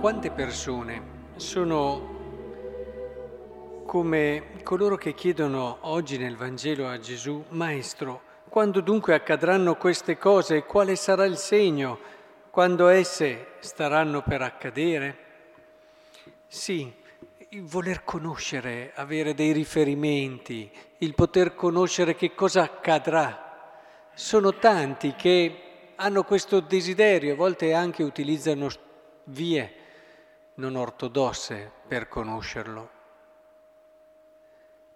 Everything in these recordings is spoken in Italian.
quante persone sono come coloro che chiedono oggi nel Vangelo a Gesù, Maestro, quando dunque accadranno queste cose, quale sarà il segno? Quando esse staranno per accadere? Sì, il voler conoscere, avere dei riferimenti, il poter conoscere che cosa accadrà. Sono tanti che hanno questo desiderio, a volte anche utilizzano vie non ortodosse per conoscerlo.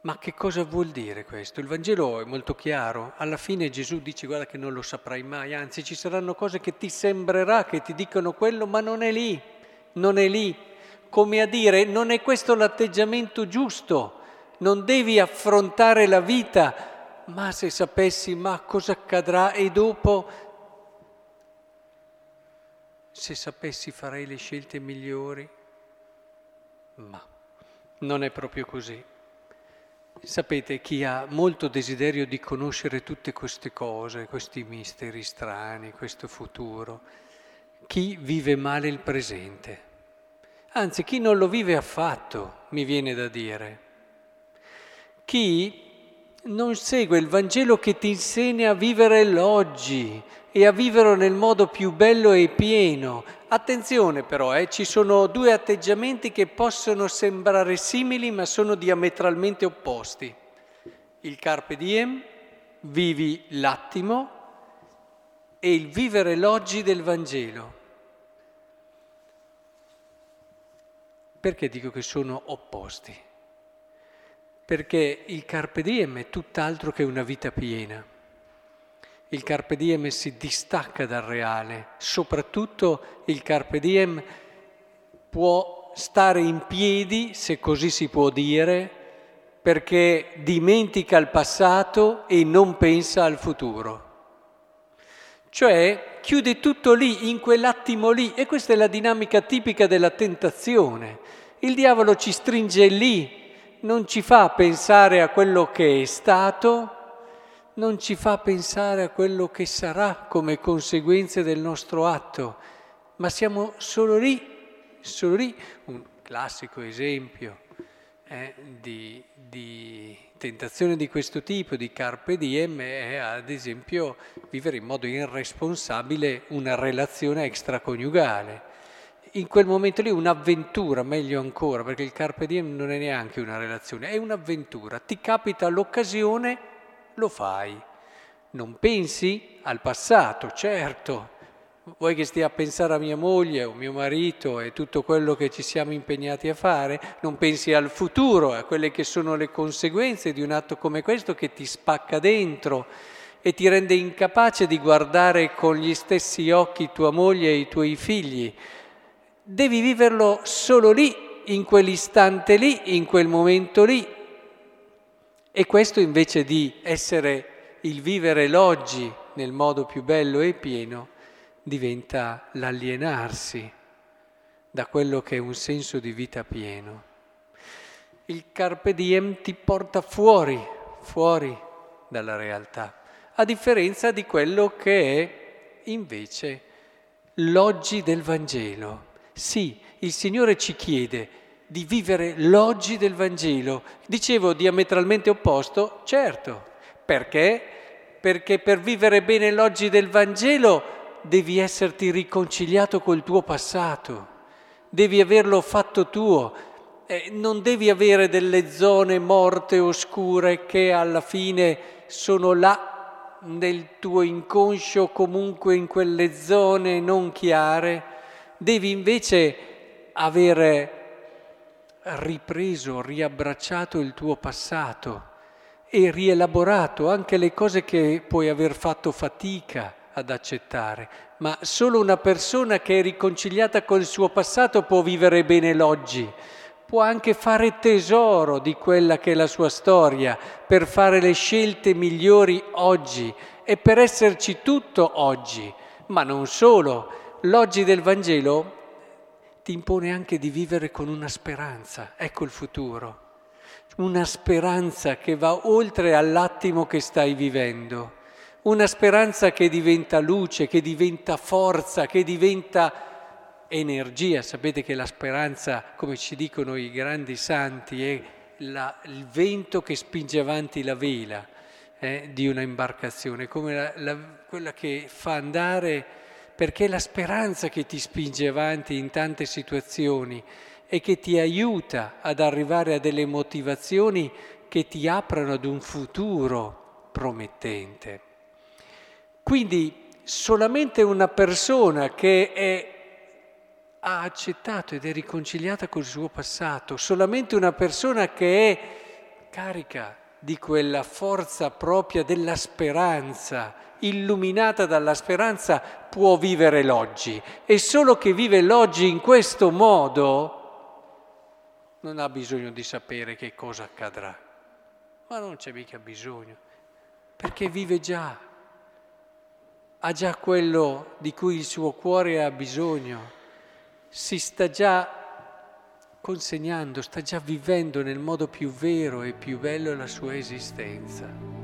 Ma che cosa vuol dire questo? Il Vangelo è molto chiaro. Alla fine Gesù dice guarda che non lo saprai mai, anzi ci saranno cose che ti sembrerà che ti dicono quello, ma non è lì, non è lì. Come a dire, non è questo l'atteggiamento giusto, non devi affrontare la vita, ma se sapessi ma cosa accadrà e dopo, se sapessi farei le scelte migliori, ma non è proprio così. Sapete, chi ha molto desiderio di conoscere tutte queste cose, questi misteri strani, questo futuro, chi vive male il presente. Anzi, chi non lo vive affatto, mi viene da dire. Chi non segue il Vangelo che ti insegna a vivere l'oggi e a viverlo nel modo più bello e pieno. Attenzione però, eh, ci sono due atteggiamenti che possono sembrare simili ma sono diametralmente opposti. Il carpe diem, vivi l'attimo, e il vivere l'oggi del Vangelo. Perché dico che sono opposti? Perché il carpe diem è tutt'altro che una vita piena. Il carpe diem si distacca dal reale, soprattutto il carpe diem può stare in piedi, se così si può dire, perché dimentica il passato e non pensa al futuro. Cioè chiude tutto lì, in quell'attimo lì, e questa è la dinamica tipica della tentazione. Il diavolo ci stringe lì, non ci fa pensare a quello che è stato, non ci fa pensare a quello che sarà come conseguenza del nostro atto, ma siamo solo lì, solo lì. Un classico esempio eh, di, di, tentazione di questo tipo, di carpe diem, è ad esempio vivere in modo irresponsabile una relazione extraconiugale. In quel momento lì un'avventura, meglio ancora, perché il carpe diem non è neanche una relazione, è un'avventura. Ti capita l'occasione lo fai. Non pensi al passato, certo. Vuoi che stia a pensare a mia moglie o mio marito e tutto quello che ci siamo impegnati a fare? Non pensi al futuro, a quelle che sono le conseguenze di un atto come questo che ti spacca dentro e ti rende incapace di guardare con gli stessi occhi tua moglie e i tuoi figli. Devi viverlo solo lì, in quell'istante lì, in quel momento lì, e questo invece di essere il vivere l'oggi nel modo più bello e pieno, diventa l'alienarsi da quello che è un senso di vita pieno. Il carpe diem ti porta fuori, fuori dalla realtà, a differenza di quello che è invece l'oggi del Vangelo. Sì, il Signore ci chiede di vivere l'oggi del Vangelo. Dicevo diametralmente opposto? Certo. Perché? Perché per vivere bene l'oggi del Vangelo devi esserti riconciliato col tuo passato, devi averlo fatto tuo, eh, non devi avere delle zone morte, oscure che alla fine sono là nel tuo inconscio, comunque in quelle zone non chiare, devi invece avere ripreso, riabbracciato il tuo passato e rielaborato anche le cose che puoi aver fatto fatica ad accettare, ma solo una persona che è riconciliata col suo passato può vivere bene l'oggi, può anche fare tesoro di quella che è la sua storia per fare le scelte migliori oggi e per esserci tutto oggi, ma non solo. L'oggi del Vangelo ti impone anche di vivere con una speranza, ecco il futuro, una speranza che va oltre all'attimo che stai vivendo, una speranza che diventa luce, che diventa forza, che diventa energia. Sapete che la speranza, come ci dicono i grandi santi, è la, il vento che spinge avanti la vela eh, di una imbarcazione, come la, la, quella che fa andare, perché è la speranza che ti spinge avanti in tante situazioni e che ti aiuta ad arrivare a delle motivazioni che ti aprono ad un futuro promettente. Quindi solamente una persona che è, ha accettato ed è riconciliata col suo passato, solamente una persona che è carica di quella forza propria della speranza, illuminata dalla speranza, può vivere l'oggi. E solo chi vive l'oggi in questo modo non ha bisogno di sapere che cosa accadrà. Ma non c'è mica bisogno, perché vive già, ha già quello di cui il suo cuore ha bisogno, si sta già consegnando, sta già vivendo nel modo più vero e più bello la sua esistenza.